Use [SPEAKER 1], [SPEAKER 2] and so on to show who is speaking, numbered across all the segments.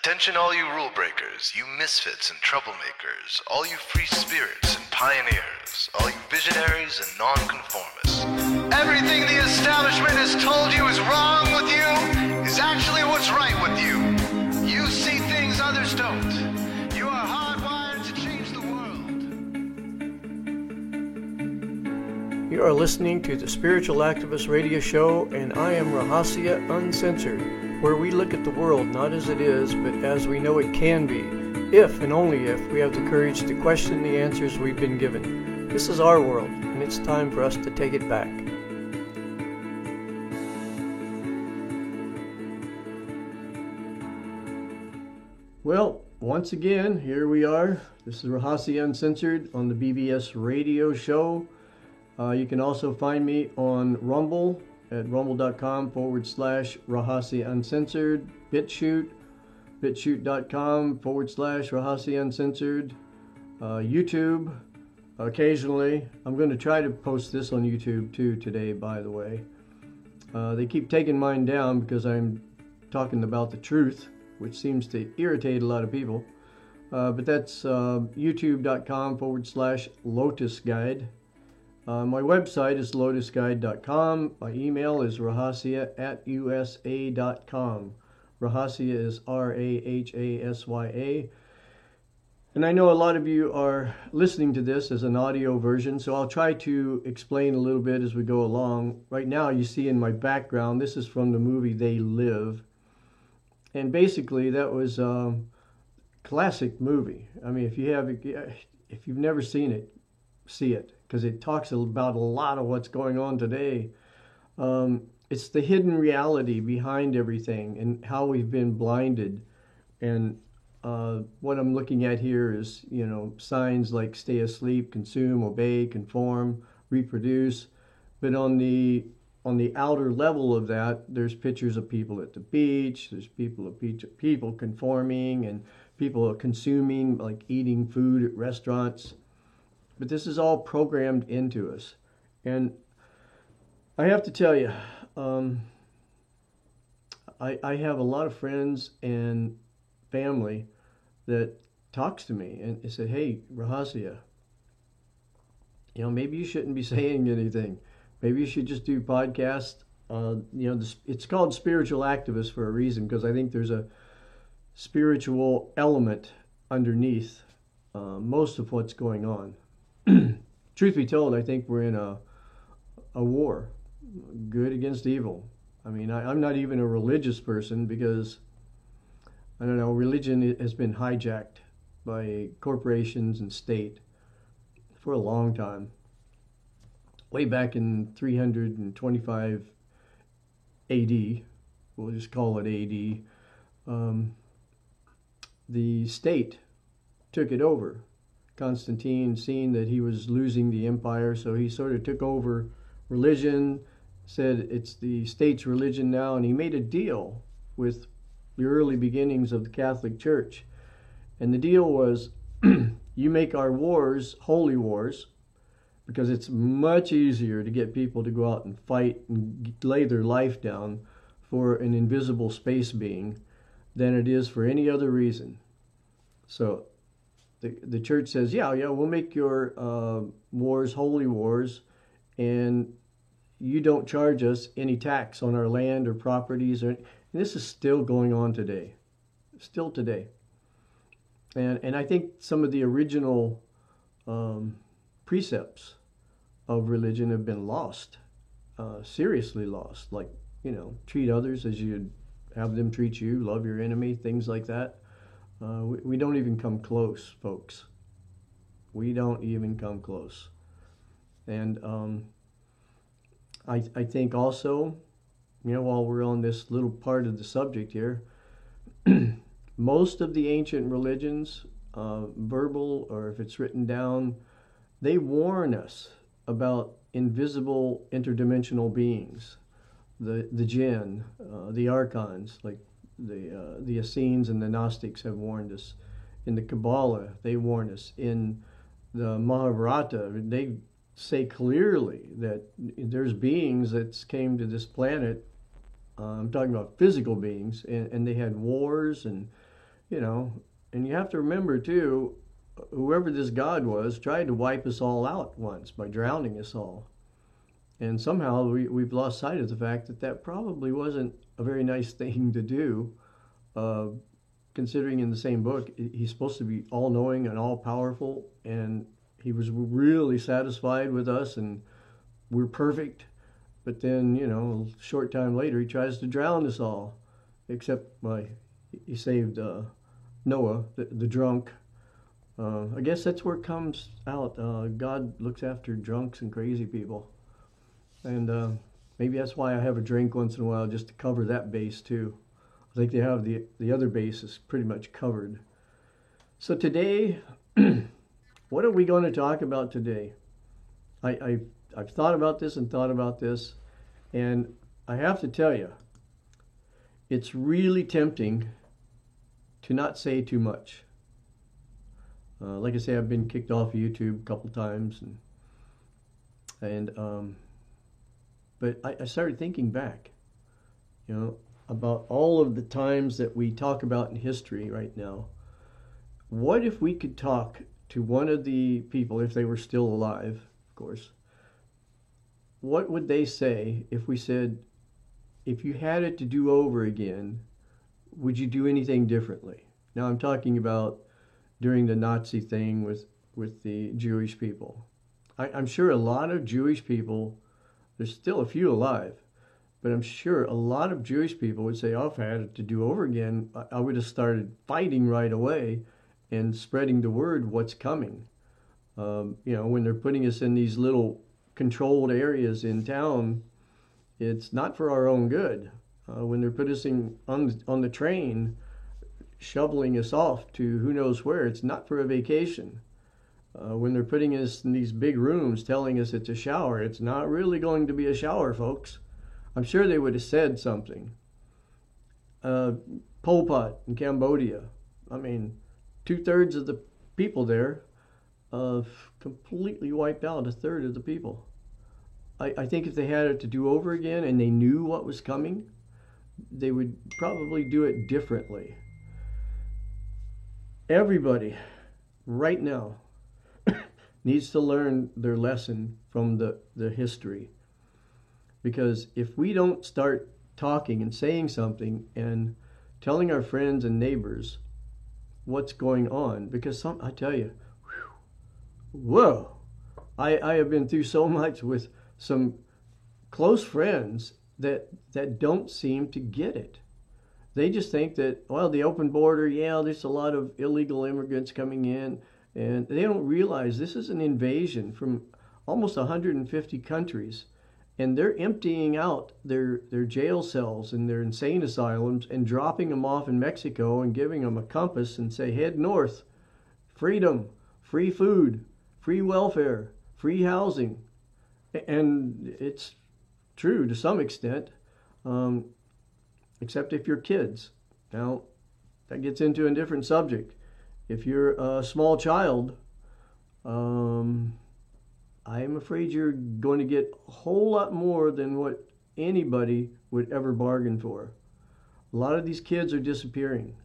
[SPEAKER 1] Attention, all you rule breakers, you misfits and troublemakers, all you free spirits and pioneers, all you visionaries and nonconformists. Everything the establishment has told you is wrong with you is actually what's right with you. You see things others don't. You are hardwired to change the world.
[SPEAKER 2] You are listening to the Spiritual Activist Radio Show, and I am Rahasya Uncensored where we look at the world not as it is, but as we know it can be, if and only if we have the courage to question the answers we've been given. This is our world, and it's time for us to take it back. Well, once again, here we are. This is Rahasya Uncensored on the BBS radio show. Uh, you can also find me on Rumble at rumble.com forward slash Rahasya Uncensored, BitChute, bitchute.com forward slash Rahasya Uncensored, uh, YouTube, occasionally. I'm going to try to post this on YouTube too today, by the way. Uh, they keep taking mine down because I'm talking about the truth, which seems to irritate a lot of people. Uh, but that's uh, youtube.com forward slash Lotus Guide. Uh, my website is lotusguide.com. My email is rahasya at usa.com. Rahasya is R A H A S Y A. And I know a lot of you are listening to this as an audio version, so I'll try to explain a little bit as we go along. Right now, you see in my background, this is from the movie They Live. And basically, that was a classic movie. I mean, if you have, if you've never seen it, see it because it talks about a lot of what's going on today. Um, it's the hidden reality behind everything and how we've been blinded. And uh, what I'm looking at here is, you know, signs like stay asleep, consume, obey, conform, reproduce. But on the on the outer level of that, there's pictures of people at the beach. There's people of people conforming and people are consuming, like eating food at restaurants. But this is all programmed into us. And I have to tell you, um, I, I have a lot of friends and family that talks to me and they say, hey, Rahasya, you know, maybe you shouldn't be saying anything. Maybe you should just do podcasts. Uh, you know, it's called spiritual activist for a reason because I think there's a spiritual element underneath uh, most of what's going on. Truth be told, I think we're in a a war, good against evil. I mean, I, I'm not even a religious person because I don't know, religion has been hijacked by corporations and state for a long time. Way back in 325 AD, we'll just call it AD, um, the state took it over Constantine, seeing that he was losing the empire, so he sort of took over religion, said it's the state's religion now, and he made a deal with the early beginnings of the Catholic Church. And the deal was you make our wars holy wars because it's much easier to get people to go out and fight and lay their life down for an invisible space being than it is for any other reason. So the, the church says, yeah, yeah, we'll make your uh, wars holy wars, and you don't charge us any tax on our land or properties. Or, and this is still going on today, still today. And, and I think some of the original um, precepts of religion have been lost, uh, seriously lost. Like, you know, treat others as you'd have them treat you, love your enemy, things like that. Uh, we, we don't even come close, folks. We don't even come close. And um, I, I think also, you know, while we're on this little part of the subject here, most of the ancient religions, uh, verbal or if it's written down, they warn us about invisible interdimensional beings, the the jinn, uh, the archons, like the uh, the Essenes and the Gnostics have warned us. In the Kabbalah, they warn us. In the Mahabharata, they say clearly that there's beings that came to this planet. Uh, I'm talking about physical beings, and, and they had wars and you know, and you have to remember too, whoever this God was tried to wipe us all out once by drowning us all. And somehow we, we've lost sight of the fact that that probably wasn't a very nice thing to do, uh, considering in the same book he's supposed to be all knowing and all powerful, and he was really satisfied with us and we're perfect. But then, you know, a short time later, he tries to drown us all, except by he saved uh, Noah, the, the drunk. Uh, I guess that's where it comes out. Uh, God looks after drunks and crazy people. And uh, maybe that's why I have a drink once in a while, just to cover that base too. I think they have the, the other bases pretty much covered. So today, what are we going to talk about today? I, I, I've thought about this and thought about this, and I have to tell you, it's really tempting to not say too much. Uh, like I say, I've been kicked off YouTube a couple times, and and um, but I, I started thinking back, you know, about all of the times that we talk about in history right now. What if we could talk to one of the people, if they were still alive, of course? What would they say if we said, if you had it to do over again, would you do anything differently? Now I'm talking about during the Nazi thing with, with the Jewish people. I, I'm sure a lot of Jewish people there's still a few alive, but I'm sure a lot of Jewish people would say, oh, if I had it to do over again, I would have started fighting right away and spreading the word what's coming. Um, you know, when they're putting us in these little controlled areas in town, it's not for our own good. Uh, when they're putting us in, on, on the train, shoveling us off to who knows where, it's not for a vacation uh, when they're putting us in these big rooms telling us it's a shower. It's not really going to be a shower, folks. I'm sure they would have said something. Uh, Pol Pot in Cambodia. I mean, two thirds of the people there uh, completely wiped out a third of the people. I, I think if they had it to do over again and they knew what was coming, they would probably do it differently. Everybody, right now, needs to learn their lesson from the, the history. Because if we don't start talking and saying something and telling our friends and neighbors what's going on, because some, I tell you, whew, whoa, I, I have been through so much with some close friends that that don't seem to get it. They just think that well, the open border, yeah, there's a lot of illegal immigrants coming in. And they don't realize this is an invasion from almost 150 countries. And they're emptying out their, their jail cells and their insane asylums and dropping them off in Mexico and giving them a compass and say, head north. Freedom, free food, free welfare, free housing. And it's true to some extent, um, except if you're kids. Now, that gets into a different subject if you're a small child, um, I'm afraid you're going to get a whole lot more than what anybody would ever bargain for. A lot of these kids are disappearing.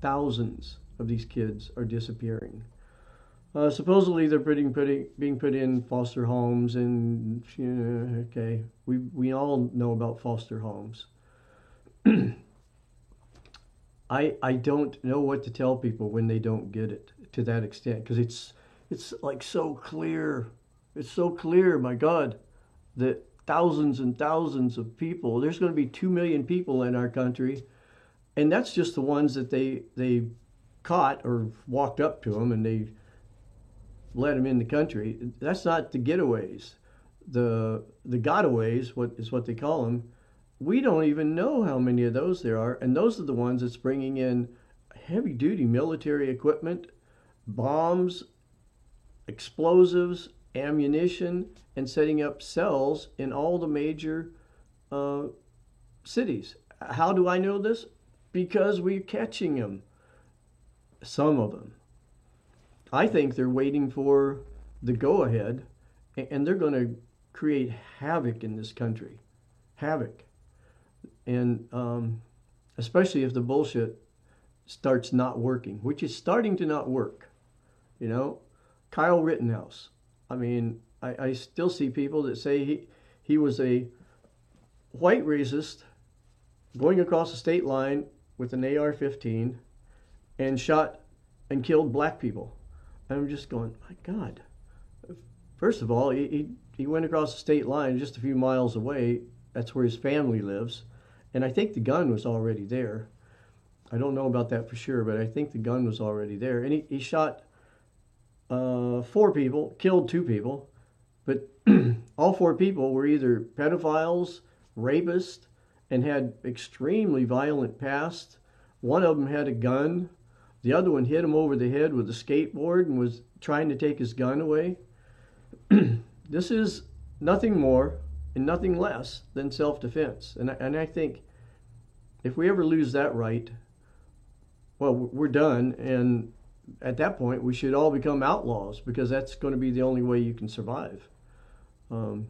[SPEAKER 2] Thousands of these kids are disappearing. Uh, supposedly they're putting, putting, being put in foster homes, and you know, okay, we we all know about foster homes. I I don't know what to tell people when they don't get it to that extent because it's it's like so clear. It's so clear, my God, that thousands and thousands of people. There's going to be two million people in our country, and that's just the ones that they they caught or walked up to them and they let them in the country. That's not the getaways. The the gotaways, what is what they call them we don't even know how many of those there are, and those are the ones that's bringing in heavy duty military equipment, bombs, explosives, ammunition, and setting up cells in all the major uh, cities. How do I know this? Because we're catching them, some of them. I think they're waiting for the go ahead, and they're going to create havoc in this country. Havoc and um, especially if the bullshit starts not working, which is starting to not work. You know, Kyle Rittenhouse. I mean, I, I still see people that say he, he was a white racist going across the state line with an AR 15 and shot and killed black people. And I'm just going, my God. First of all, he, he, he went across the state line just a few miles away. That's where his family lives. And I think the gun was already there. I don't know about that for sure, but I think the gun was already there. And he, he shot uh, four people, killed two people, but all four people were either pedophiles, rapists, and had extremely violent past. One of them had a gun. The other one hit him over the head with a skateboard and was trying to take his gun away. this is nothing more and nothing less than self defense. And and I think if we ever lose that right, well, we're done. And at that point, we should all become outlaws because that's going to be the only way you can survive. Um,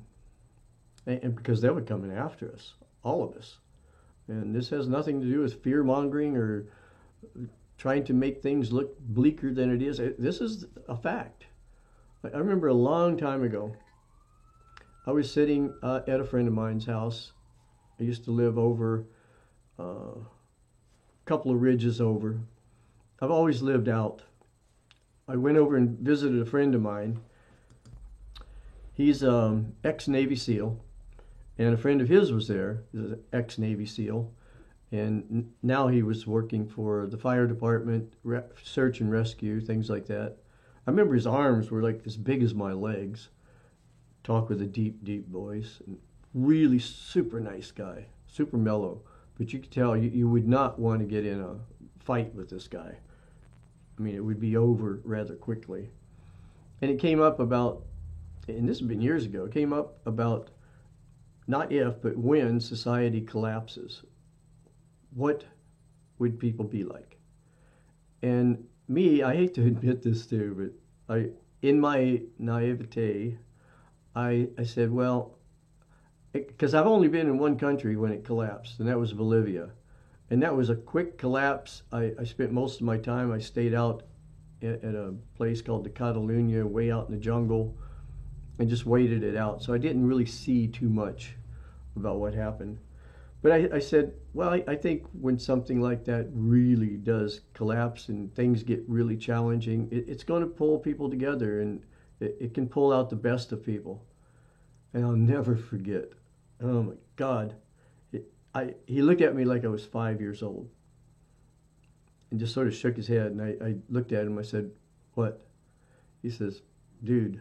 [SPEAKER 2] and, and because they would come in after us, all of us. And this has nothing to do with fear mongering or trying to make things look bleaker than it is. This is a fact. I remember a long time ago, I was sitting uh, at a friend of mine's house. I used to live over uh, a couple of ridges over. I've always lived out. I went over and visited a friend of mine. He's um, ex Navy SEAL, and a friend of his was there, an ex Navy SEAL, and now he was working for the fire department, search and rescue, things like that. I remember his arms were like as big as my legs. Talk with a deep, deep voice. And really super nice guy, super mellow. But you could tell you, you would not want to get in a fight with this guy. I mean, it would be over rather quickly. And it came up about, and this has been years ago, it came up about not if, but when society collapses. What would people be like? And me, I hate to admit this too, but I, in my naivete, I, I said, well, because I've only been in one country when it collapsed, and that was Bolivia. And that was a quick collapse. I, I spent most of my time, I stayed out at, at a place called the Catalunya, way out in the jungle, and just waited it out. So I didn't really see too much about what happened. But I, I said, well, I, I, think when something like that really does collapse and things get really challenging, it, it's going to pull people together and it, it can pull out the best of people. And I'll never forget. Oh my God. It, I, he looked at me like I was five years old and just sort of shook his head. And I, I looked at him. I said, What? He says, Dude,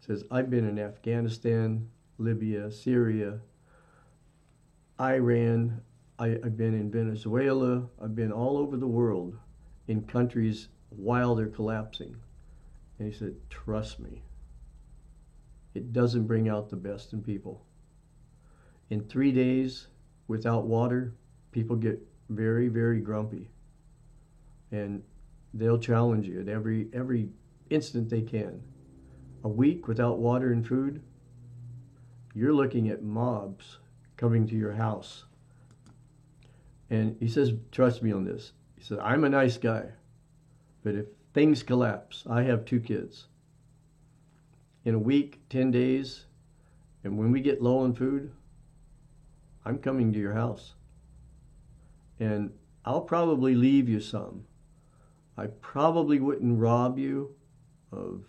[SPEAKER 2] says, I've been in Afghanistan, Libya, Syria, Iran. I, have been in Venezuela. I've been all over the world in countries while they're collapsing. And he said, Trust me, it doesn't bring out the best in people. In three days without water, people get very, very grumpy. And they'll challenge you at every every instant they can. A week without water and food, you're looking at mobs coming to your house. And he says, Trust me on this. He said, I'm a nice guy, but if things collapse, I have two kids. In a week, 10 days, and when we get low on food, I'm coming to your house. And I'll probably leave you some. I probably wouldn't rob you of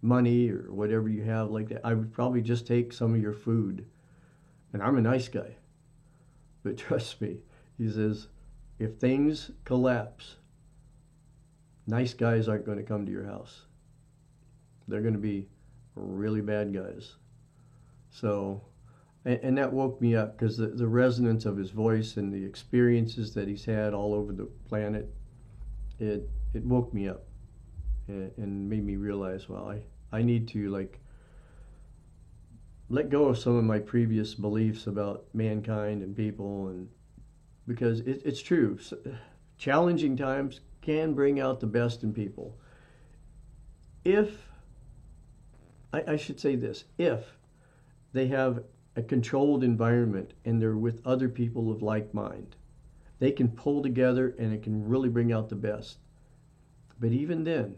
[SPEAKER 2] money or whatever you have like that. I would probably just take some of your food and I'm a nice guy. But trust me, he says, if things collapse, nice guys aren't going to come to your house. They're going to be really bad guys. So, and, and that woke me up because the, the resonance of his voice and the experiences that he's had all over the planet, it, it woke me up and, and made me realize, well, I, I need to like let go of some of my previous beliefs about mankind and people and because it, it's true challenging times can bring out the best in people if I, I should say this if they have a controlled environment and they're with other people of like mind they can pull together and it can really bring out the best. But even then,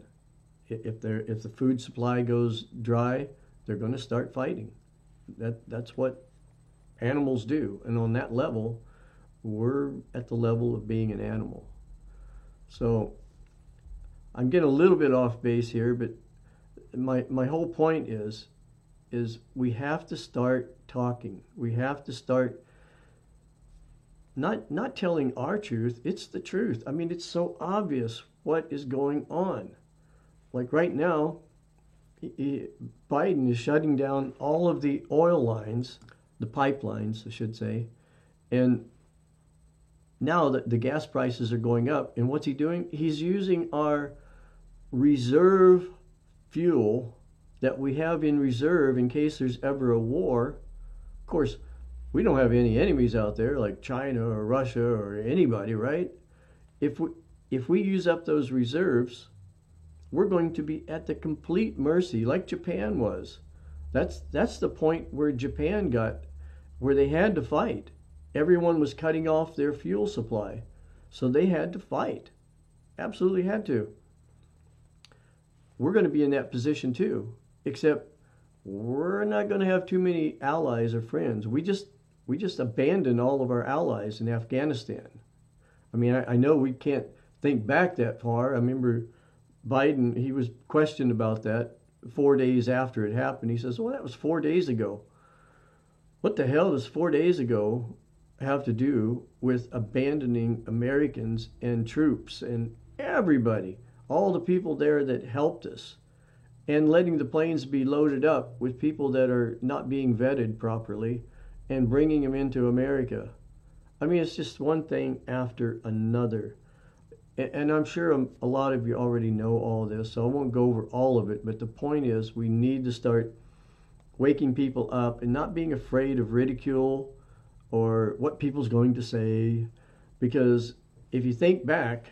[SPEAKER 2] if they if the food supply goes dry, they're going to start fighting. That that's what animals do, and on that level, we're at the level of being an animal. So I'm getting a little bit off base here, but my my whole point is is we have to start talking. We have to start not not telling our truth, it's the truth. I mean, it's so obvious what is going on. Like right now, he, Biden is shutting down all of the oil lines, the pipelines, I should say, and now that the gas prices are going up. And what's he doing? He's using our reserve fuel that we have in reserve in case there's ever a war. Of course, we don't have any enemies out there like China or Russia or anybody, right? If we if we use up those reserves, we're going to be at the complete mercy like Japan was. That's that's the point where Japan got where they had to fight. Everyone was cutting off their fuel supply. So they had to fight. Absolutely had to. We're going to be in that position too, except we're not going to have too many allies or friends. We just we just abandoned all of our allies in Afghanistan. I mean, I, I know we can't think back that far. I remember Biden, he was questioned about that four days after it happened. He says, Well, that was four days ago. What the hell does four days ago have to do with abandoning Americans and troops and everybody, all the people there that helped us, and letting the planes be loaded up with people that are not being vetted properly and bringing them into America? I mean, it's just one thing after another and I'm sure a lot of you already know all this, so I won't go over all of it. But the point is, we need to start waking people up and not being afraid of ridicule or what people's going to say. Because if you think back,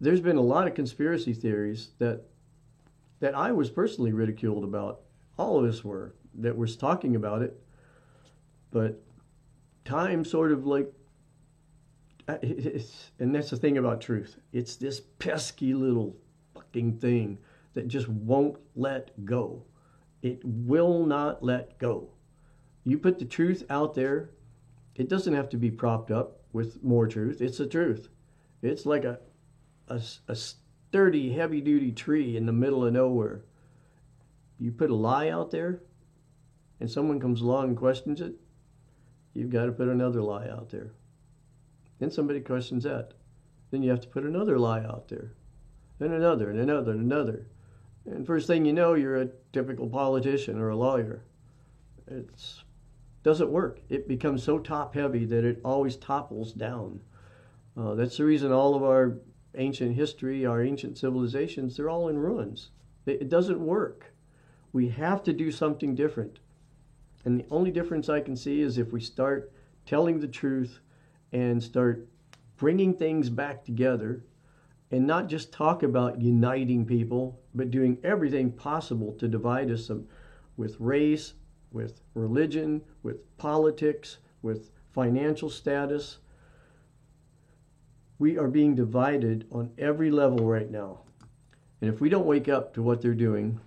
[SPEAKER 2] there's been a lot of conspiracy theories that that I was personally ridiculed about. All of us were that was talking about it, but time sort of like and that's the thing about truth. It's this pesky little fucking thing that just won't let go. It will not let go. You put the truth out there, it doesn't have to be propped up with more truth. It's the truth. It's like a, a, a sturdy, heavy duty tree in the middle of nowhere. You put a lie out there, and someone comes along and questions it, you've got to put another lie out there. Then somebody questions that. Then you have to put another lie out there. Then another and another and another. And first thing you know, you're a typical politician or a lawyer. It doesn't work. It becomes so top heavy that it always topples down. Uh, that's the reason all of our ancient history, our ancient civilizations, they're all in ruins. It, doesn't work. We have to do something different. And the only difference I can see is if we start telling the truth and start bringing things back together and not just talk about uniting people, but doing everything possible to divide us with race, with religion, with politics, with financial status. We are being divided on every level right now. And if we don't wake up to what they're doing,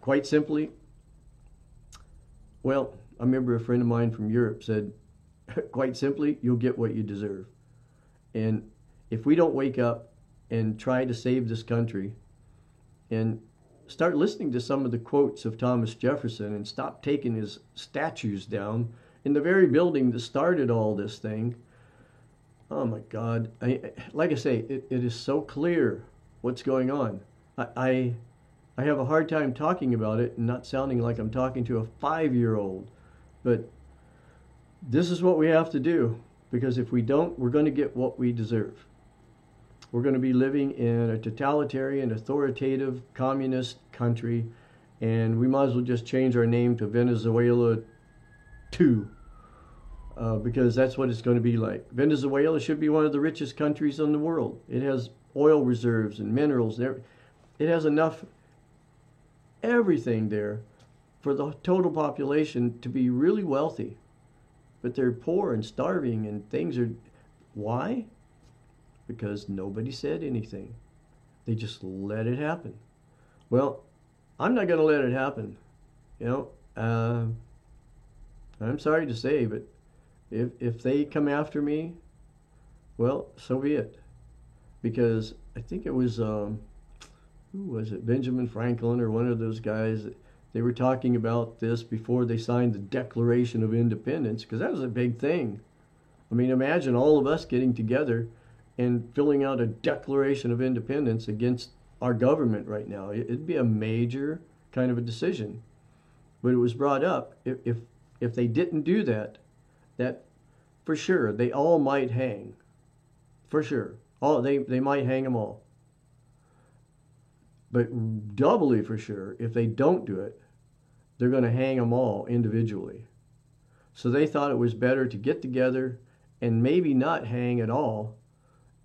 [SPEAKER 2] quite simply, well, I remember a friend of mine from Europe said, quite simply, you'll get what you deserve. And if we don't wake up and try to save this country and start listening to some of the quotes of Thomas Jefferson and stop taking his statues down in the very building that started all this thing. Oh my God. I, like I say, it, it is so clear what's going on. I, I, I have a hard time talking about it and not sounding like I'm talking to a five year old. But this is what we have to do because if we don't, we're going to get what we deserve. We're going to be living in a totalitarian, authoritative, communist country, and we might as well just change our name to Venezuela 2 uh, because that's what it's going to be like. Venezuela should be one of the richest countries in the world. It has oil reserves and minerals. There, it has enough everything there for the total population to be really wealthy but they're poor and starving and things are Why? Because nobody said anything. They just let it happen. Well, I'm not going to let it happen. You know, uh, I'm sorry to say, but if if they come after me, well, so be it. Because I think it was um, who was it, Benjamin Franklin or one of those guys. They were talking about this before they signed the Declaration of Independence, because that was a big thing. I mean, imagine all of us getting together and filling out a Declaration of Independence against our government right now. It'd be a major kind of a decision. But it was brought up if if, if they didn't do that, that for sure they all might hang. For sure, all they they might hang them all. But doubly for sure, if they don't do it, they're going to hang them all individually. So they thought it was better to get together and maybe not hang at all,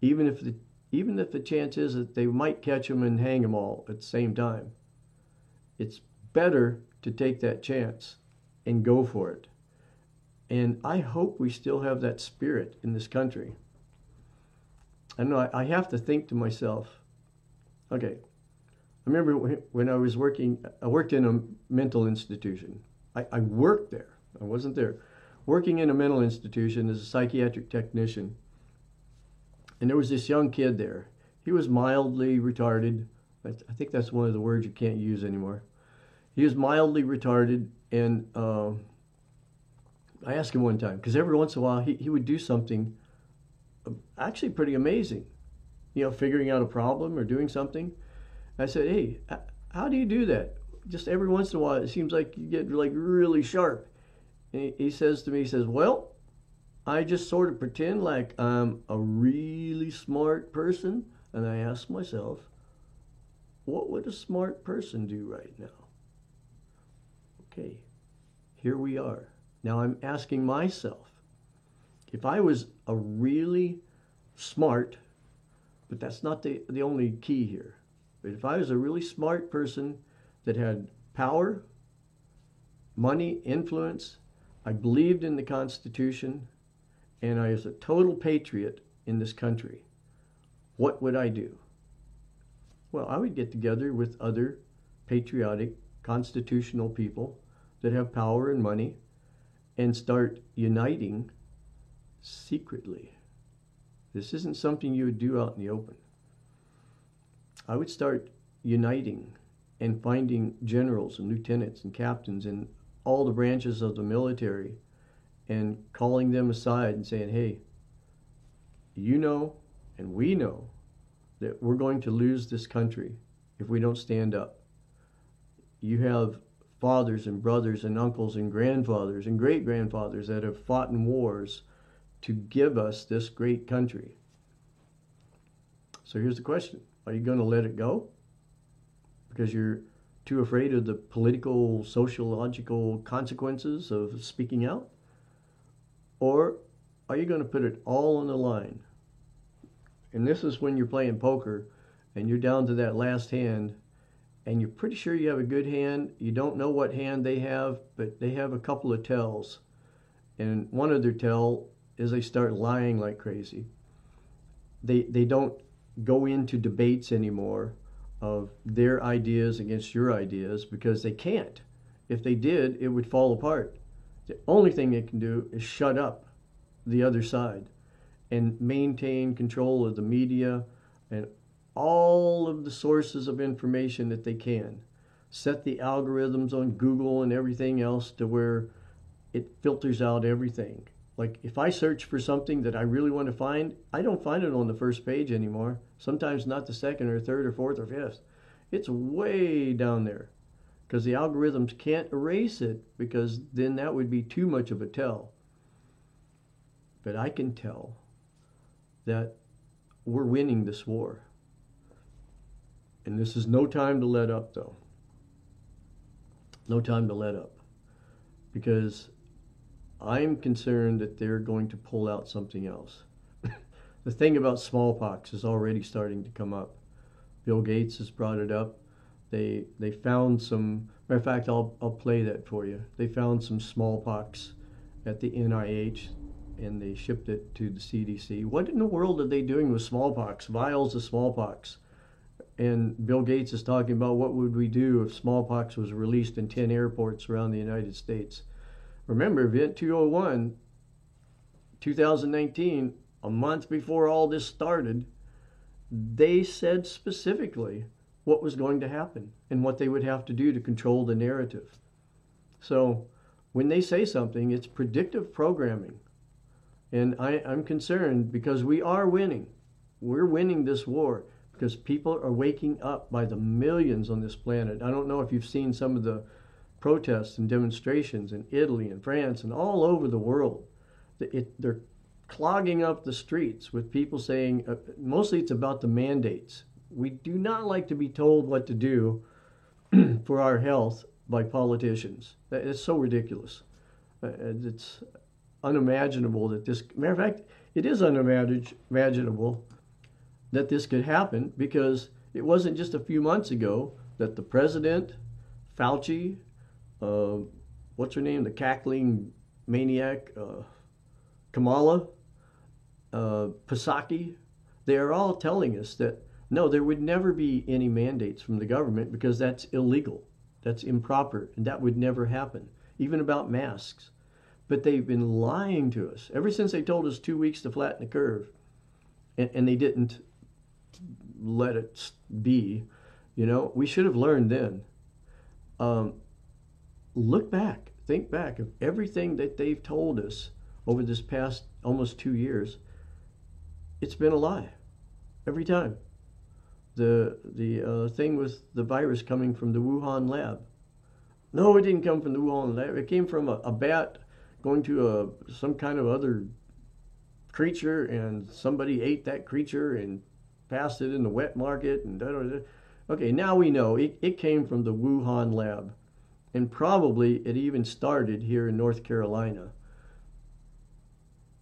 [SPEAKER 2] even if the even if the chance is that they might catch them and hang them all at the same time. It's better to take that chance and go for it. And I hope we still have that spirit in this country. I know I, I have to think to myself, okay, I remember when I was working, I worked in a mental institution. I, I worked there, I wasn't there. Working in a mental institution as a psychiatric technician. And there was this young kid there. He was mildly retarded. I think that's one of the words you can't use anymore. He was mildly retarded, and uh, I asked him one time because every once in a while he, he would do something uh, actually pretty amazing, you know, figuring out a problem or doing something. I said, "Hey, how do you do that?" Just every once in a while, it seems like you get like really sharp. And he, he says to me, he says, "Well, I just sort of pretend like I'm a really smart person, and I ask myself, what would a smart person do right now?" okay, here we are. Now I'm asking myself if I was a really smart, but that's not the, the only key here, but if I was a really smart person that had power, money, influence, I believed in the Constitution, and I was a total patriot in this country, what would I do? Well, I would get together with other patriotic, constitutional people that have power and money and start uniting secretly. This isn't something you would do out in the open. I would start uniting and finding generals and lieutenants and captains in all the branches of the military and calling them aside and saying, hey, you know and we know that we're going to lose this country if we don't stand up. You have fathers and brothers and uncles and grandfathers and great grandfathers that have fought in wars to give us this great country. So here's the question Are you going to let it go? Because you're too afraid of the political, sociological consequences of speaking out? Or are you going to put it all on the line? And this is when you're playing poker and you're down to that last hand and you're pretty sure you have a good hand. You don't know what hand they have, but they have a couple of tells. And one of their tell is they start lying like crazy. They they don't go into debates anymore of their ideas against your ideas because they can't. If they did, it would fall apart. The only thing they can do is shut up the other side and maintain control of the media and all of the sources of information that they can. Set the algorithms on Google and everything else to where it filters out everything. Like if I search for something that I really want to find, I don't find it on the first page anymore. Sometimes not the second or third or fourth or fifth. It's way down there because the algorithms can't erase it because then that would be too much of a tell. But I can tell that we're winning this war. And this is no time to let up, though. No time to let up. Because I'm concerned that they're going to pull out something else. the thing about smallpox is already starting to come up. Bill Gates has brought it up. They they found some. Matter of fact, I'll I'll play that for you. They found some smallpox at the NIH. and they shipped it to the CDC. What in the world are they doing with smallpox? Vials of smallpox. And Bill Gates is talking about what would we do if smallpox was released in 10 airports around the United States. Remember, Event 201, 2019, a month before all this started, they said specifically what was going to happen and what they would have to do to control the narrative. So when they say something, it's predictive programming. And I, am concerned because we are winning. We're winning this war because people are waking up by the millions on this planet. I don't know if you've seen some of the protests and demonstrations in Italy and France and all over the world. It, they're clogging up the streets with people saying, uh, mostly it's about the mandates. We do not like to be told what to do for our health by politicians. It's so ridiculous. Uh, it's unimaginable that this, matter of fact, it is unimaginable that this could happen because it wasn't just a few months ago that the president, Fauci, uh, what's her name, the cackling maniac, uh, Kamala, uh, they are all telling us that no, there would never be any mandates from the government because that's illegal, that's improper, and that would never happen, even about masks. But they've been lying to us ever since they told us two weeks to flatten the curve, and, and they didn't let it be. You know, we should have learned then. Um, look back, think back of everything that they've told us over this past almost two years. It's been a lie every time. The the uh, thing with the virus coming from the Wuhan lab. No, it didn't come from the Wuhan lab. It came from a, a bat going to a some kind of other creature, and somebody ate that creature and passed it in the wet market and da, da, da. okay now we know. It, it came from the wuhan lab and probably it even started here in north carolina.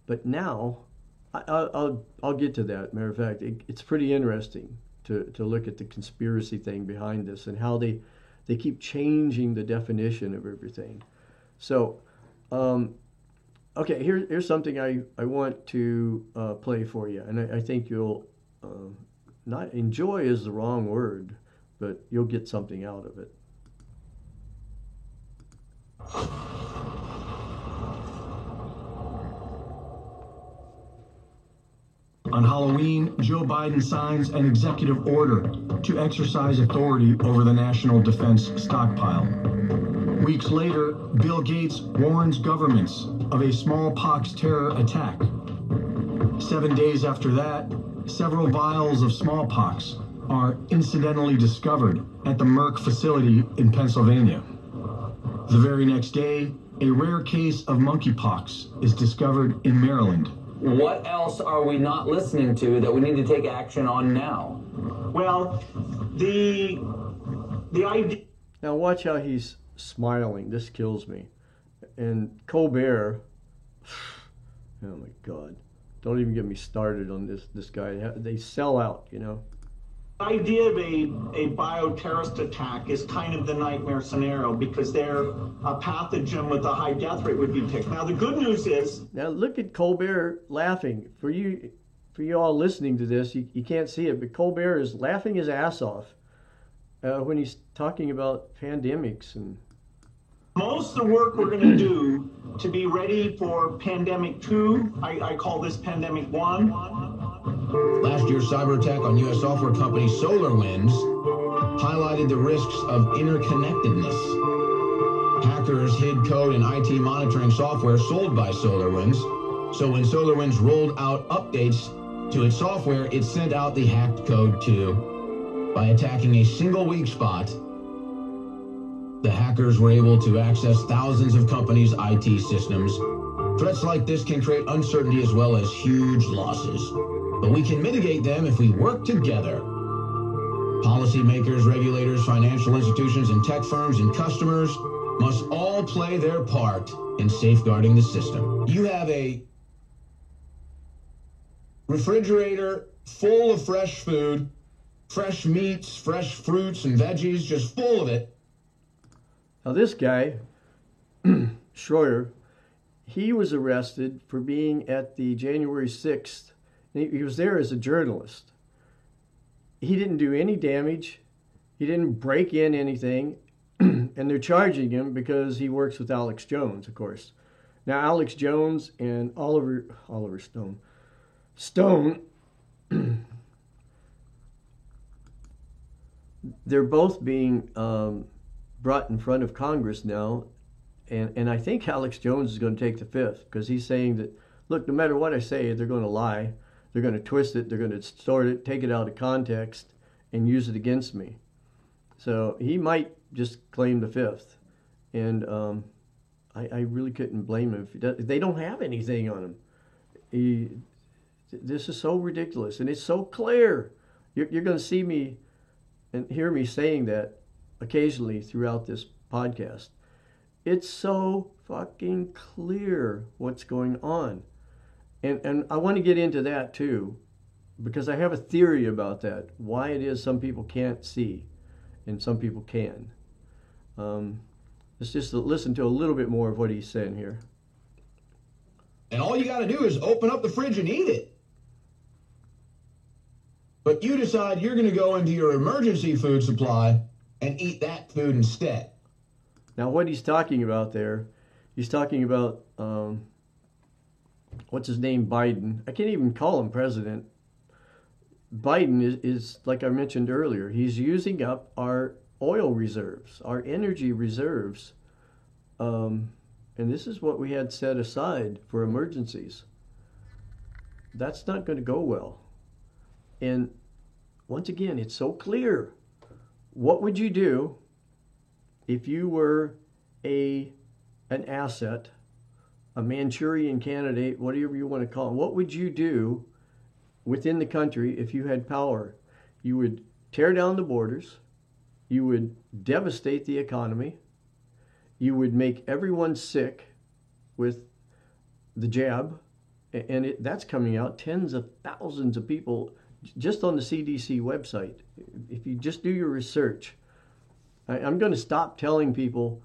[SPEAKER 2] But now I, will I'll get to that. Matter of fact it, it's pretty interesting to, to look at the conspiracy thing behind this and how they they keep changing the definition of everything. So um, okay here, here's something I, I want to uh, play for you and I, I think you'll uh, not enjoy is the wrong word, but you'll get something out of it.
[SPEAKER 3] On Halloween, Joe Biden signs an executive order to exercise authority over the national defense stockpile. Weeks later, Bill Gates warns governments of a smallpox terror attack. Seven days after that, several vials of smallpox are incidentally discovered at the Merck facility in Pennsylvania. The very next day, a rare case of monkeypox is discovered in Maryland.
[SPEAKER 4] What else are we not listening to that we need to take action on now?
[SPEAKER 5] Well, the the idea.
[SPEAKER 2] Now watch how he's smiling. This kills me. And Colbert. Oh my God. Don't even get me started on this this guy. They sell out, you know.
[SPEAKER 5] The idea of a, a bioterrorist attack is kind of the nightmare scenario because they're a pathogen with a high death rate would be picked. Now the good news is
[SPEAKER 2] now look at Colbert laughing. For you for you all listening to this, you, you can't see it, but Colbert is laughing his ass off uh, when he's talking about pandemics and
[SPEAKER 5] most of the work we're going to do to be ready for pandemic two, I, I call this pandemic one.
[SPEAKER 6] Last year's cyber attack on U.S. software company SolarWinds highlighted the risks of interconnectedness. Hackers hid code in IT monitoring software sold by SolarWinds. So when SolarWinds rolled out updates to its software, it sent out the hacked code too. By attacking a single weak spot, the hackers were able to access thousands of companies' IT systems. Threats like this can create uncertainty as well as huge losses. But we can mitigate them if we work together. Policymakers, regulators, financial institutions, and tech firms and customers must all play their part in safeguarding the system. You have a refrigerator full of fresh food, fresh meats, fresh fruits and veggies, just full of it
[SPEAKER 2] now, this guy, Shroyer, he was arrested for being at the January 6th. He, was there as a journalist. He didn't do any damage. He didn't break in anything. and they're charging him because he works with Alex Jones, of course. Now, Alex Jones and Oliver Oliver Stone Stone they're both being um, brought in front of Congress now, and and I think Alex Jones is going to take the fifth because he's saying that look, no matter what I say, they're going to lie, they're going to twist it, they're going to distort it, take it out of context, and use it against me. So he might just claim the fifth, and um, I, I, really couldn't blame him does. They don't have anything on him. He, this is so ridiculous, and it's so clear. You're, you're going to see me and hear me saying that occasionally throughout this podcast. It's so fucking clear what's going on. And, and I want to get into that too, because I have a theory about that, why it is some people can't see and some people can. Um, let's just listen to a little bit more of what he's saying here.
[SPEAKER 6] And all you got to do is open up the fridge and eat it. But you decide you're going to go into your emergency food supply and eat that food instead.
[SPEAKER 2] Now, what he's talking about there, he's talking about um, what's his name, Biden. I can't even call him president. Biden is, is, like I mentioned earlier, he's using up our oil reserves, our energy reserves. Um, and this is what we had set aside for emergencies. That's not going to go well. And once again, it's so clear. What would you do if you were a an asset, a Manchurian candidate, whatever you want to call it? What would you do within the country if you had power? You would tear down the borders. You would devastate the economy. You would make everyone sick with the jab. And it, that's coming out. Tens of thousands of people just on the CDC website, if you just do your research, I, am going to stop telling people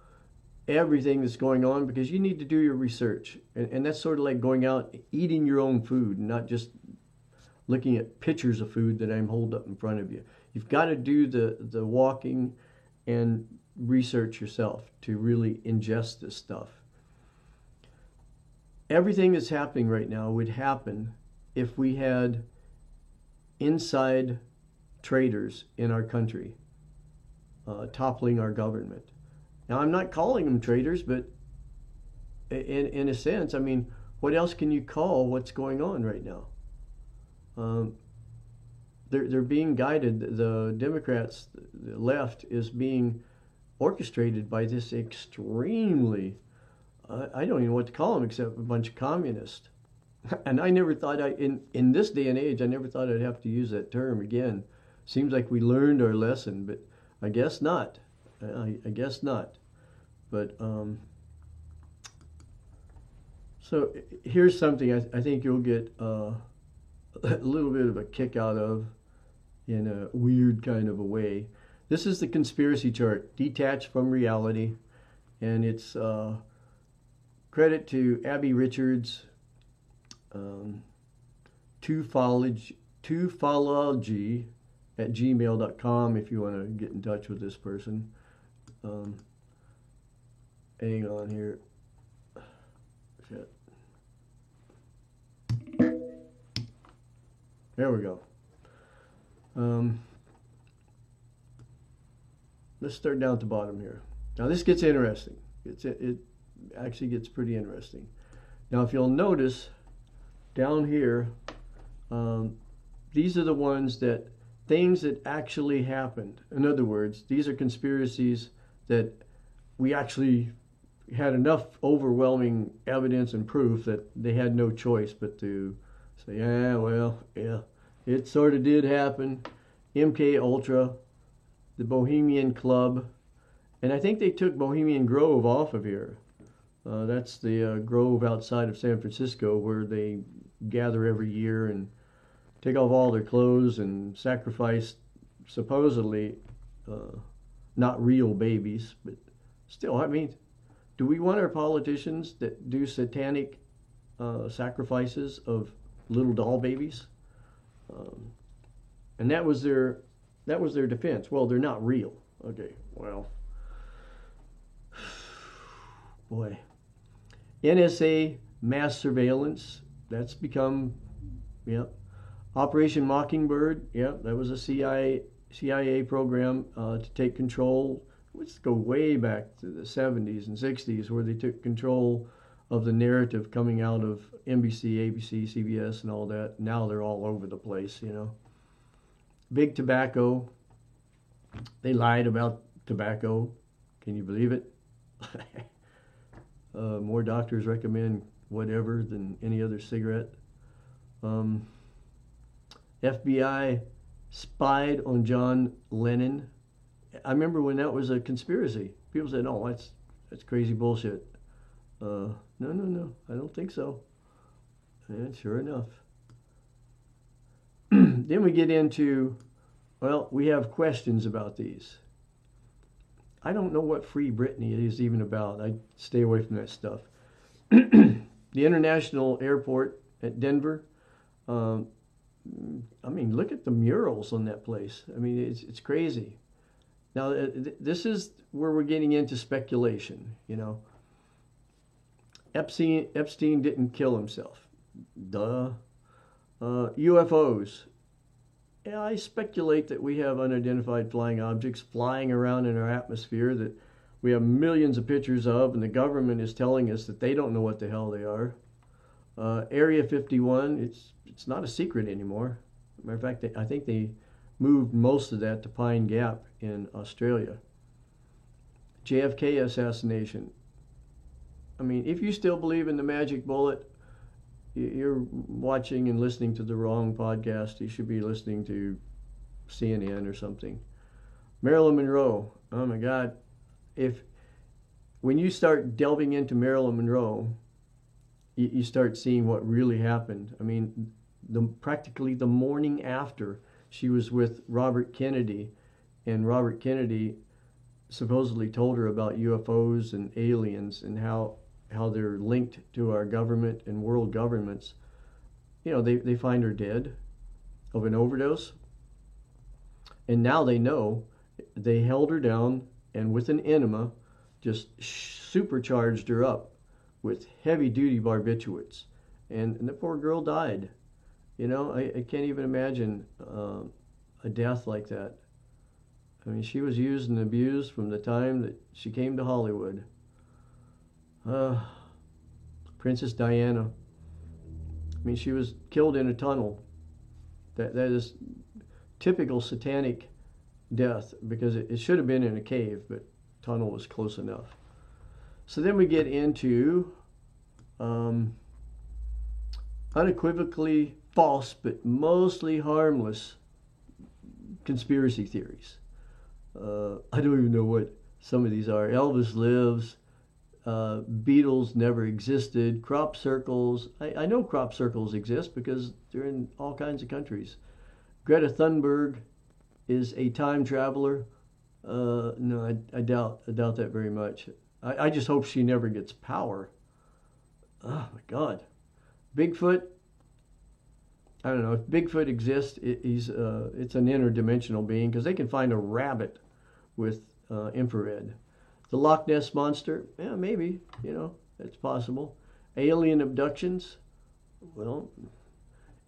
[SPEAKER 2] everything that's going on because you need to do your research. And, and that's sort of like going out eating your own food, not just looking at pictures of food that I'm holding up in front of you. You've got to do the, the walking and research yourself to really ingest this stuff. Everything that's happening right now would happen if we had inside traitors in our country uh, toppling our government. Now, I'm not calling them traitors, but in, in a sense, I mean, what else can you call what's going on right now? Um, they're, they're being guided, the Democrats, the left, is being orchestrated by this extremely, uh, I don't even know what to call them except a bunch of communists. And I never thought I in in this day and age I never thought I'd have to use that term again. Seems like we learned our lesson, but I guess not. I, I guess not. But um, so here's something I, I think you'll get uh, a little bit of a kick out of in a weird kind of a way. This is the conspiracy chart, detached from reality, and it's uh, credit to Abby Richards um, tofology, tofology at gmail.com if you want to get in touch with this person. Um, hang on here. Shit. There we go. Um, let's start down at the bottom here. Now this gets interesting. It's, it, it actually gets pretty interesting. Now if you'll notice, down here, um, these are the ones that things that actually happened. In other words, these are conspiracies that we actually had enough overwhelming evidence and proof that they had no choice but to say, yeah, well, yeah, it sort of did happen. MK Ultra, the Bohemian Club, and I think they took Bohemian Grove off of here. Uh, that's the uh, grove outside of San Francisco where they gather every year and take off all their clothes and sacrifice supposedly uh, not real babies, but still, I mean, do we want our politicians that do satanic uh, sacrifices of little doll babies? Um, and that was their that was their defense. Well, they're not real. Okay, well, boy, NSA mass surveillance that's become, yeah. Operation Mockingbird, yeah, that was a CIA CIA program uh, to take control. Let's go way back to the 70s and 60s where they took control of the narrative coming out of NBC, ABC, CBS, and all that. Now they're all over the place, you know. Big tobacco. They lied about tobacco. Can you believe it? uh, more doctors recommend whatever than any other cigarette. Um, FBI spied on John Lennon. I remember when that was a conspiracy. People said, "Oh, that's that's crazy bullshit." Uh, no, no, no. I don't think so. And sure enough. then we get into, well, we have questions about these. I don't know what Free Britney is even about. I stay away from that stuff. the international airport at Denver. Um, I mean, look at the murals on that place. I mean, it's it's crazy. Now, uh, this is where we're getting into speculation. You know, Epstein Epstein didn't kill himself. Duh. Uh, UFOs. I speculate that we have unidentified flying objects flying around in our atmosphere that we have millions of pictures of, and the government is telling us that they don't know what the hell they are. Uh, Area 51, it's it's not a secret anymore. Matter of fact, I think they moved most of that to Pine Gap in Australia. JFK assassination. I mean, if you still believe in the magic bullet, you're watching and listening to the wrong podcast. You should be listening to CNN or something. Marilyn Monroe. Oh my God. If when you start delving into Marilyn Monroe, you, you start seeing what really happened. I mean, the practically the morning after she was with Robert Kennedy, and Robert Kennedy supposedly told her about UFOs and aliens and how how they're linked to our government and world governments. You know, they, they find her dead of an overdose. And now they know they held her down and with an enema just supercharged her up with heavy duty barbiturates. And, and the poor girl died. You know, I, I can't even imagine uh, a death like that. I mean, she was used and abused from the time that she came to Hollywood. Uh, Princess Diana. I mean, she was killed in a tunnel. That that is typical satanic death because it, it should have been in a cave, but tunnel was close enough. So then we get into um, unequivocally false, but mostly harmless conspiracy theories. Uh, I don't even know what some of these are. Elvis lives. Uh, Beatles never existed. Crop circles. I, I, know crop circles exist because they're in all kinds of countries. Greta Thunberg is a time traveler. Uh, no, I, I, doubt. I doubt that very much. I, I just hope she never gets power. Oh my God, Bigfoot. I don't know if Bigfoot exists. It, he's uh, it's an interdimensional being because they can find a rabbit with uh, infrared. The Loch Ness monster, yeah, maybe you know it's possible. Alien abductions, well,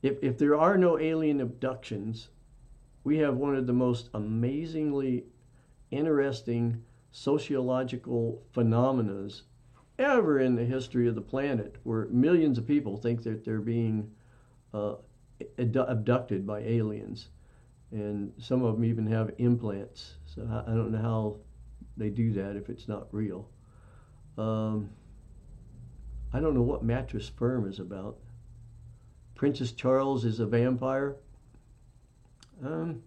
[SPEAKER 2] if if there are no alien abductions, we have one of the most amazingly interesting sociological phenomena ever in the history of the planet where millions of people think that they're being uh, abducted by aliens. And some of them even have implants. So I don't know how they do that if it's not real. Um, I don't know what Mattress Firm is about. Princess Charles is a vampire. Um,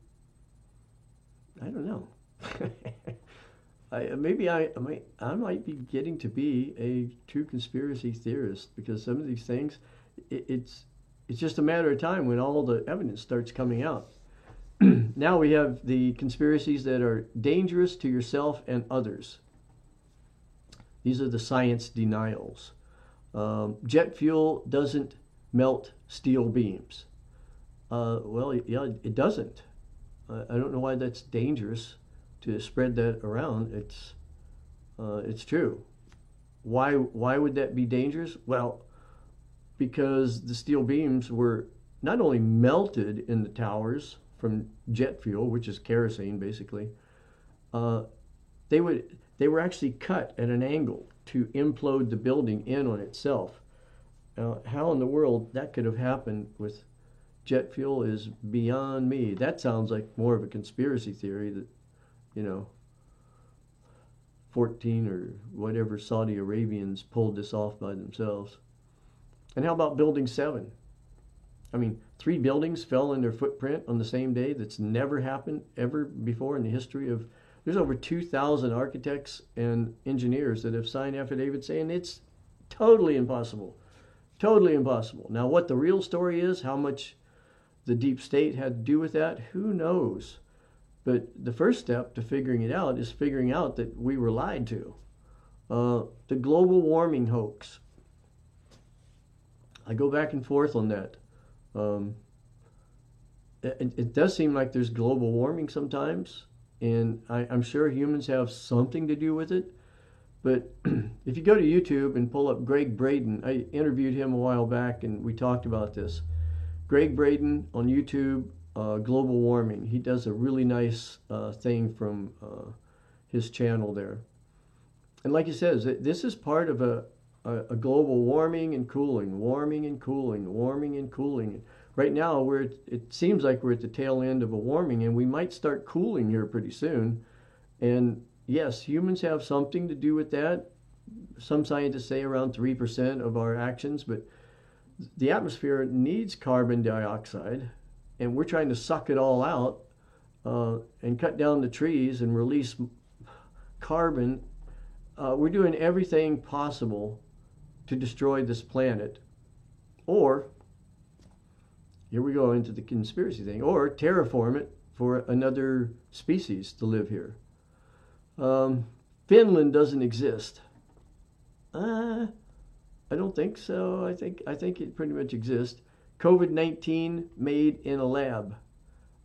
[SPEAKER 2] I don't know. I, maybe I, I might I might be getting to be a true conspiracy theorist because some of these things, it, it's it's just a matter of time when all the evidence starts coming out. now we have the conspiracies that are dangerous to yourself and others. These are the science denials. Um, jet fuel doesn't melt steel beams. Uh, well, yeah, it doesn't. Uh, I don't know why that's dangerous to spread that around. It's uh, it's true. Why why would that be dangerous? Well, because the steel beams were not only melted in the towers from jet fuel, which is kerosene basically, uh, they would they were actually cut at an angle to implode the building in on itself. Now, how in the world that could have happened with jet fuel is beyond me. That sounds like more of a conspiracy theory that, you know, 14 or whatever Saudi Arabians pulled this off by themselves. And how about Building 7? I mean, three buildings fell in their footprint on the same day. That's never happened ever before in the history of. There's over 2,000 architects and engineers that have signed affidavits saying it's totally impossible. Totally impossible. Now, what the real story is, how much the deep state had to do with that, who knows? But the first step to figuring it out is figuring out that we were lied to. Uh, the global warming hoax. I go back and forth on that. Um, it, it, does seem like there's global warming sometimes, and I, I'm sure humans have something to do with it. But if you go to YouTube and pull up Gregg Braden, I interviewed him a while back and we talked about this. Gregg Braden on YouTube, uh, Global Warming. He does a really nice uh, thing from uh, his channel there. And like he says, this is part of a, a, a, global warming and cooling, warming and cooling, warming and cooling. Right now, we're it seems like we're at the tail end of a warming, and we might start cooling here pretty soon. And yes, humans have something to do with that. Some scientists say around 3% of our actions, but the atmosphere needs carbon dioxide, and we're trying to suck it all out uh, and cut down the trees and release carbon. Uh, we're doing everything possible to destroy this planet, or here we go into the conspiracy thing, or terraform it for another species to live here. Um, Finland doesn't exist. Uh, I don't think so. I think I think it pretty much exists. COVID nineteen made in a lab.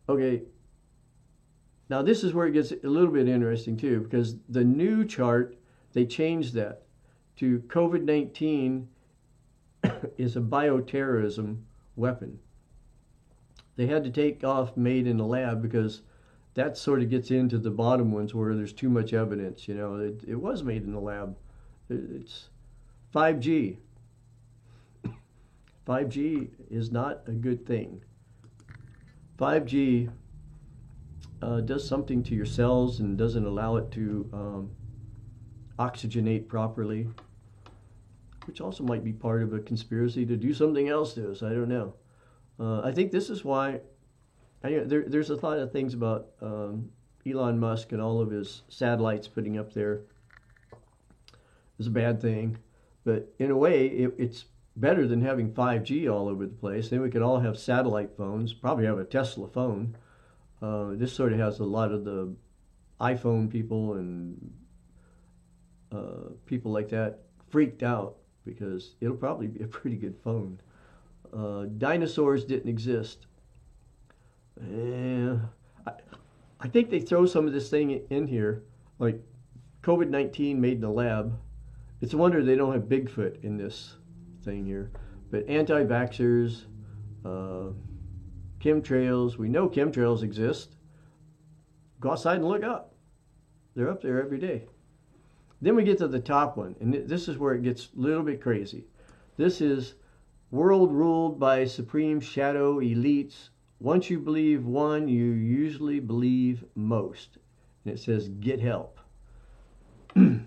[SPEAKER 2] Okay. Now this is where it gets a little bit interesting too, because the new chart they changed that to COVID nineteen is a bioterrorism weapon. They had to take off made in a lab because that sort of gets into the bottom ones where there's too much evidence. You know, it, it was made in the lab. It's 5G. 5G is not a good thing. 5G uh, does something to your cells and doesn't allow it to um, oxygenate properly, which also might be part of a conspiracy to do something else to us. I don't know. Uh, I think this is why there, there's a lot of things about um, Elon Musk and all of his satellites putting up there is a bad thing. But in a way, it, it's better than having 5G all over the place. Then we could all have satellite phones, probably have a Tesla phone. Uh, this sort of has a lot of the iPhone people and uh, people like that freaked out because it'll probably be a pretty good phone. Uh, dinosaurs didn't exist. Yeah, I, I think they throw some of this thing in here, like COVID 19 made in the lab it's a wonder they don't have Bigfoot in this thing here. But anti vaxxers, uh, chemtrails, we know chemtrails exist. Go outside and look up. They're up there every day. Then we get to the top one, and this is where it gets a little bit crazy. This is world ruled by supreme shadow elites. Once you believe one, you usually believe most. And it says, get help.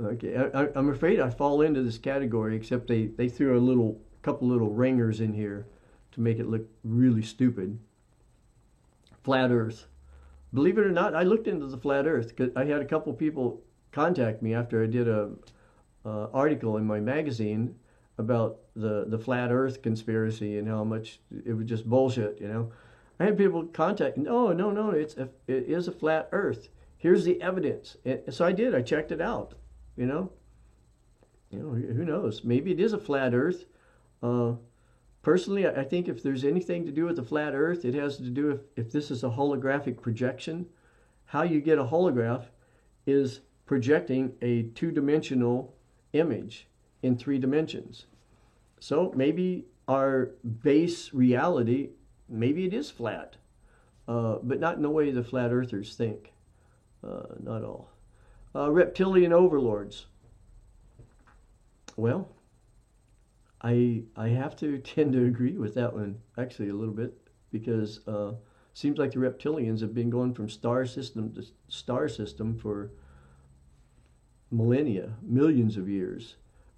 [SPEAKER 2] Okay, I, am afraid I fall into this category, except they, they threw a little couple little ringers in here to make it look really stupid. Flat Earth. Believe it or not, I looked into the flat Earth because I had a couple people contact me after I did a uh, article in my magazine about the the flat Earth conspiracy and how much it was just bullshit. You know, I had people contact. Oh no no, it's a, it is a flat Earth. here's the evidence. And so I did. I checked it out. You know, you know, who knows? Maybe it is a flat Earth. Uh, personally, I think if there's anything to do with the flat Earth, it has to do with if this is a holographic projection. How you get a holograph is projecting a two-dimensional image in three dimensions. So maybe our base reality, maybe it is flat, uh, but not in the way the flat earthers think. Uh, not all. Uh, reptilian overlords. Well, I I have to tend to agree with that one actually a little bit because uh, seems like the reptilians have been going from star system to star system for millennia, millions of years,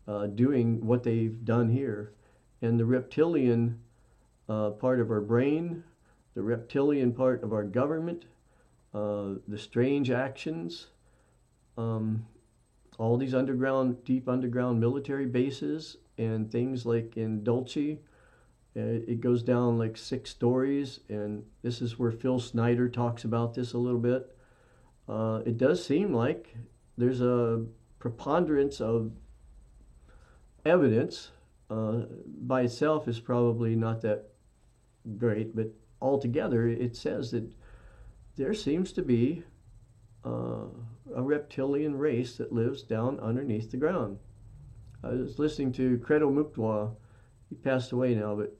[SPEAKER 2] uh, doing what they've done here, and the reptilian uh, part of our brain, the reptilian part of our government, uh, the strange actions, um, all these underground, deep underground military bases, and things like in Dulce. Uh, it goes down like six stories, and this is where Phil Schneider talks about this a little bit. Uh, it does seem like there's a preponderance of evidence uh, by itself is probably not that great, but altogether it says that there seems to be uh, a reptilian race that lives down underneath the ground. I was listening to Credo Mutwa. He passed away now, but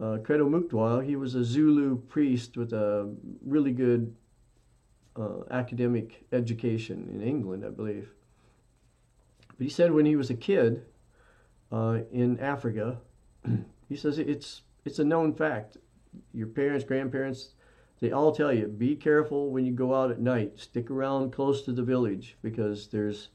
[SPEAKER 2] uh, Credo Mutwa, he was a Zulu priest with a really good uh, academic education in England, I believe. But he said when he was a kid uh, in Africa, he says it's it's a known fact. Your parents, grandparents, they all tell you be careful when you go out at night. Stick around close to the village because there's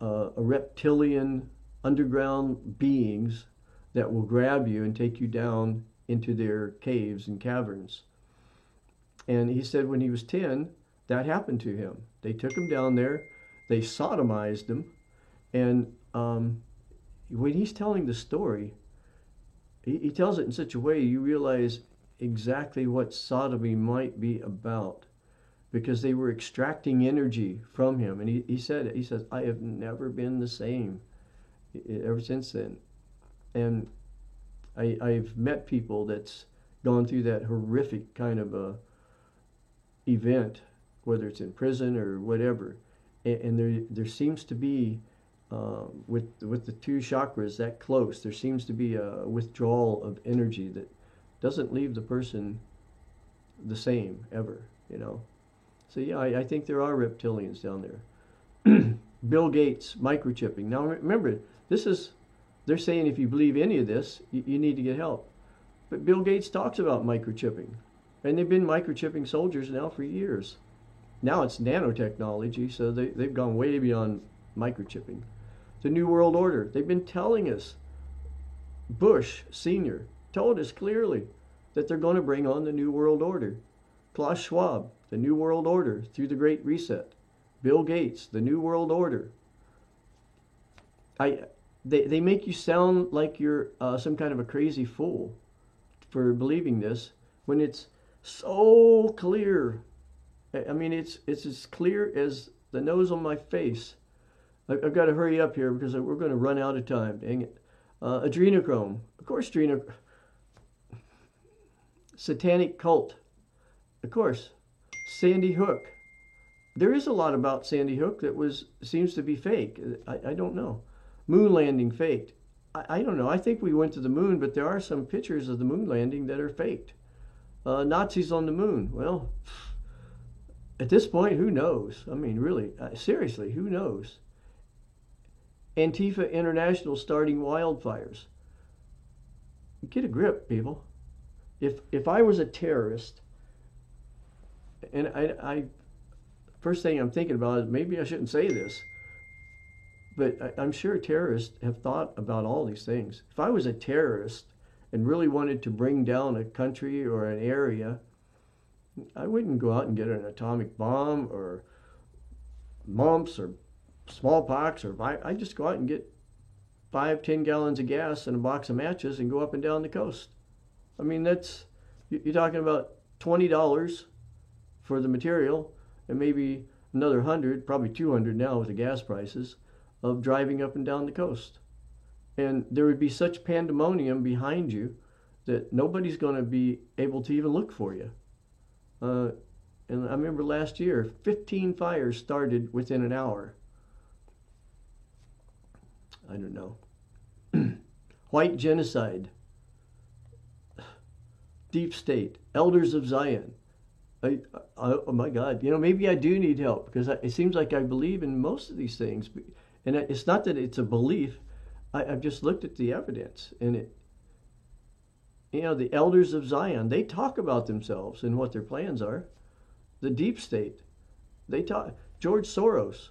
[SPEAKER 2] uh, reptilian underground beings that will grab you and take you down into their caves and caverns. And he said when he was 10, that happened to him. They took him down there, they sodomized him, and um, when he's telling the story, he, he tells it in such a way you realize exactly what sodomy might be about because they were extracting energy from him. And he, he said. He says, I have never been the same ever since then. And I, I've met people that's gone through that horrific kind of a event, whether it's in prison or whatever. And, and there, there seems to be uh, with with the two chakras that close, there seems to be a withdrawal of energy that doesn't leave the person the same ever. You know, so yeah, I, I think there are reptilians down there. Bill Gates microchipping. Now remember, this is they're saying if you believe any of this, you, you need to get help. But Bill Gates talks about microchipping, and they've been microchipping soldiers now for years. Now it's nanotechnology, so they, they've gone way beyond microchipping the New World Order. They've been telling us, Bush Sr. told us clearly that they're going to bring on the New World Order. Klaus Schwab, the New World Order through the Great Reset. Bill Gates, the New World Order. I, they, they make you sound like you're uh, some kind of a crazy fool for believing this when it's so clear. I mean, it's, it's as clear as the nose on my face I've got to hurry up here because we're going to run out of time. Dang it. Uh, adrenochrome. Of course, adrenochrome. Satanic cult. Of course. Sandy Hook. There is a lot about Sandy Hook that was seems to be fake. I, I don't know. Moon landing faked. I, I don't know. I think we went to the moon, but there are some pictures of the moon landing that are faked. Uh, Nazis on the moon. Well, at this point, who knows? I mean, really, uh, seriously, who knows? Antifa International starting wildfires. Get a grip, people. If if I was a terrorist, and I, I first thing I'm thinking about is maybe I shouldn't say this, but I, I'm sure terrorists have thought about all these things. If I was a terrorist and really wanted to bring down a country or an area, I wouldn't go out and get an atomic bomb or mumps or smallpox or I, just go out and get five, ten gallons of gas and a box of matches and go up and down the coast. I mean, that's, you're talking about $20 for the material and maybe another 100, probably 200 now with the gas prices, of driving up and down the coast. And there would be such pandemonium behind you that nobody's going to be able to even look for you. Uh, and I remember last year, 15 fires started within an hour. I don't know. White genocide, deep state, elders of Zion. I, I, oh my God, you know, maybe I do need help because I, it seems like I believe in most of these things. And it's not that it's a belief, I, I've just looked at the evidence and it, you know, the elders of Zion, they talk about themselves and what their plans are. The deep state, they talk. George Soros,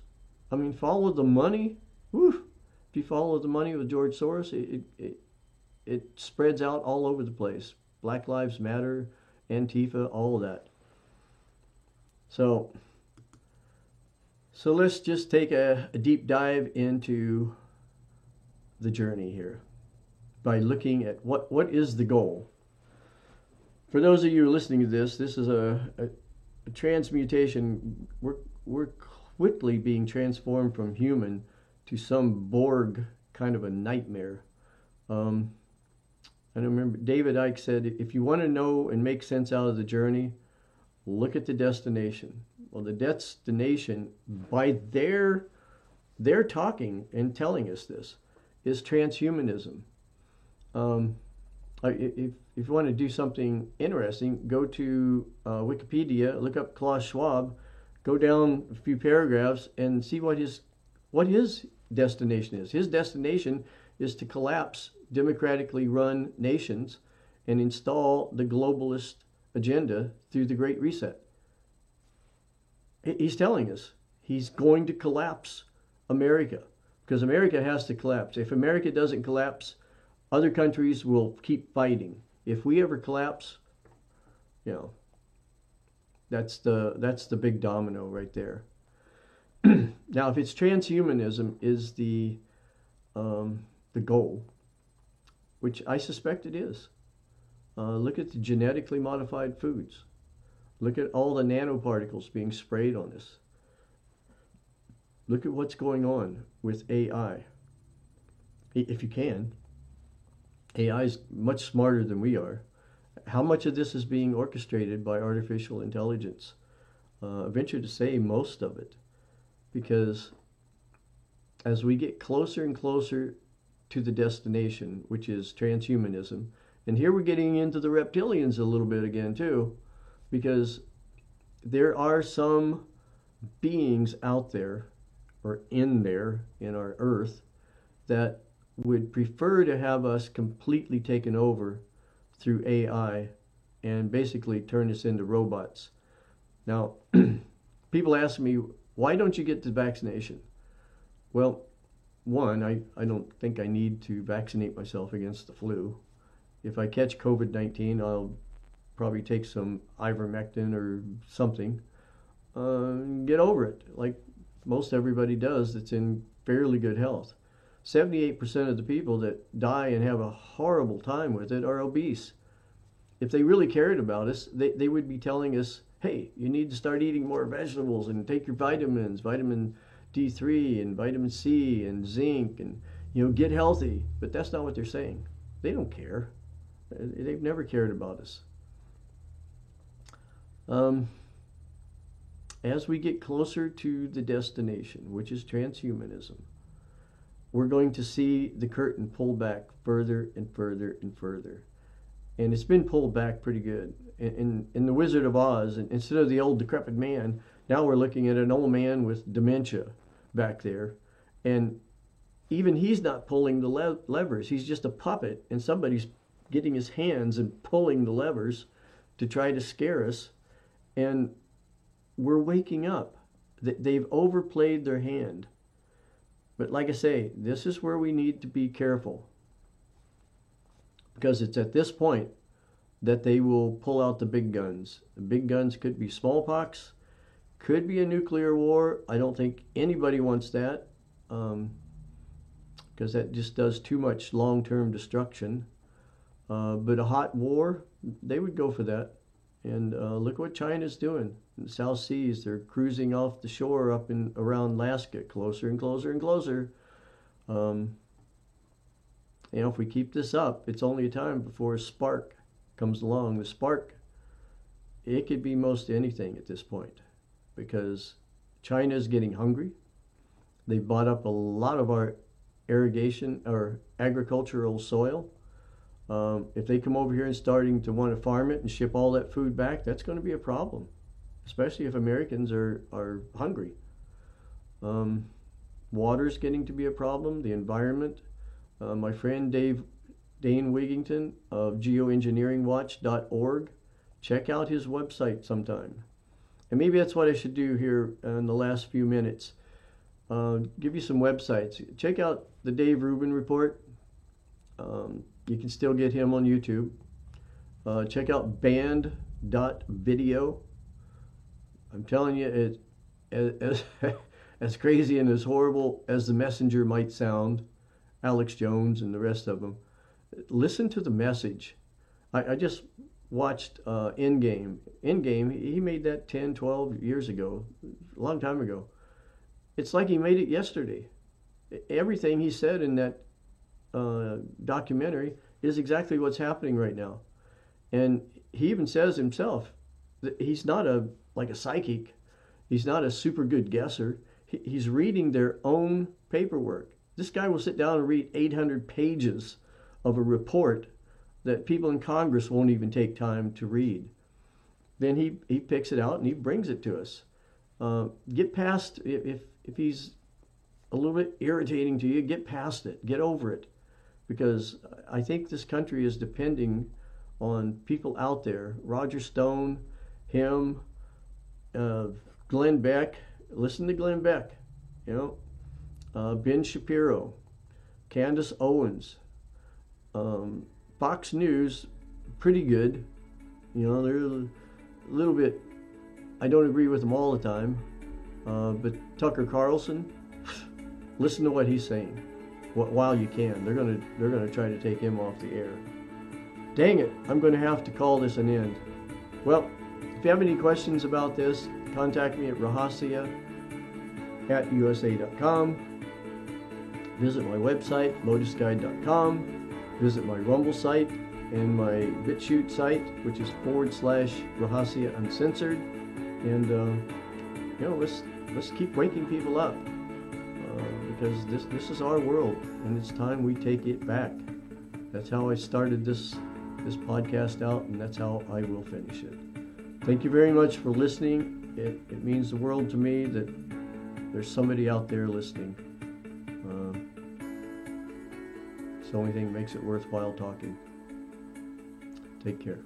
[SPEAKER 2] I mean, follow the money. Woo! If you follow the money with George Soros, it, it, it spreads out all over the place. Black Lives Matter, Antifa, all of that. So, so let's just take a, a deep dive into the journey here by looking at what, what is the goal. For those of you listening to this, this is a, a, a transmutation. We're, we're quickly being transformed from human to some Borg kind of a nightmare. Um, I remember David Icke said, if you want to know and make sense out of the journey, look at the destination. Well, the destination, by their their talking and telling us this, is transhumanism. Um, if, if you want to do something interesting, go to uh, Wikipedia, look up Klaus Schwab, go down a few paragraphs, and see what his what his destination is. His destination is to collapse democratically run nations and install the globalist agenda through the Great Reset. He's telling us he's going to collapse America because America has to collapse. If America doesn't collapse, other countries will keep fighting. If we ever collapse, you know, that's the that's the big domino right there. now, if it's transhumanism is the um, the goal, which I suspect it is, uh, look at the genetically modified foods. Look at all the nanoparticles being sprayed on us. Look at what's going on with AI. If you can, AI is much smarter than we are. How much of this is being orchestrated by artificial intelligence? Uh, I venture to say most of it, because as we get closer and closer to the destination, which is transhumanism, and here we're getting into the reptilians a little bit again, too, because there are some beings out there or in there in our earth that would prefer to have us completely taken over through AI and basically turn us into robots. Now, people ask me, why don't you get the vaccination? Well, one, I, I don't think I need to vaccinate myself against the flu. If I catch COVID 19, I'll probably take some ivermectin or something, uh, get over it, like most everybody does that's in fairly good health. 78% of the people that die and have a horrible time with it are obese. If they really cared about us, they, they would be telling us, hey, you need to start eating more vegetables and take your vitamins, vitamin D3 and vitamin C and zinc, and you know, get healthy. But that's not what they're saying. They don't care. They've never cared about us. Um, as we get closer to the destination, which is transhumanism, we're going to see the curtain pull back further and further and further. And it's been pulled back pretty good. In, in, in The Wizard of Oz, instead of the old decrepit man, now we're looking at an old man with dementia back there. And even he's not pulling the le- levers. He's just a puppet, and somebody's getting his hands and pulling the levers to try to scare us. And we're waking up. They've overplayed their hand. But like I say, this is where we need to be careful. Because it's at this point that they will pull out the big guns. The big guns could be smallpox, could be a nuclear war. I don't think anybody wants that because um, that just does too much long term destruction. Uh, but a hot war, they would go for that. And uh, look what China's doing in the South Seas. They're cruising off the shore up in around Alaska, closer and closer and closer. Um, you know, if we keep this up, it's only a time before a spark comes along. The spark, it could be most anything at this point because China is getting hungry. They've bought up a lot of our irrigation or agricultural soil. Um, if they come over here and starting to want to farm it and ship all that food back, that's going to be a problem, especially if Americans are, are hungry. Um, water's getting to be a problem, the environment. Uh, my friend Dave Dane Wigington of geoengineeringwatch.org, check out his website sometime. And maybe that's what I should do here in the last few minutes. Uh, give you some websites. Check out the Dave Rubin Report. Um, you can still get him on YouTube. Uh, check out banned.video. I'm telling you, it, as, as crazy and as horrible as the messenger might sound, Alex Jones and the rest of them, listen to the message. I, I just watched uh, Endgame. Endgame, he made that 10, 12 years ago, a long time ago. It's like he made it yesterday. Everything he said in that uh, documentary is exactly what's happening right now. And he even says himself that he's not a like a psychic. He's not a super good guesser. He, he's reading their own paperwork. This guy will sit down and read 800 pages of a report that people in Congress won't even take time to read. Then he, he picks it out and he brings it to us. Uh, get past, if, if he's a little bit irritating to you, get past it, get over it. Because I think this country is depending on people out there Roger Stone, him, uh, Glenn Beck. Listen to Glenn Beck, you know, uh, Ben Shapiro, Candace Owens. Um, Fox News, pretty good. You know, they're a little bit. I don't agree with them all the time, uh, but Tucker Carlson, listen to what he's saying while you can. They're gonna they're gonna try to take him off the air. Dang it! I'm to have to call this an end. Well, if you have any questions about this, contact me at rahasya at usa.com. Visit my website, lotusguide.com visit my Rumble site and my BitChute site, which is forward slash Rahasya Uncensored. And, uh, you know, let's, let's keep waking people up because this, this is our world and it's time we take it back. That's how I started this, this podcast out, and that's how I will finish it. Thank you very much for listening. It, it means the world to me that there's somebody out there listening. Uh, it's the only thing that makes it worthwhile talking. Take care.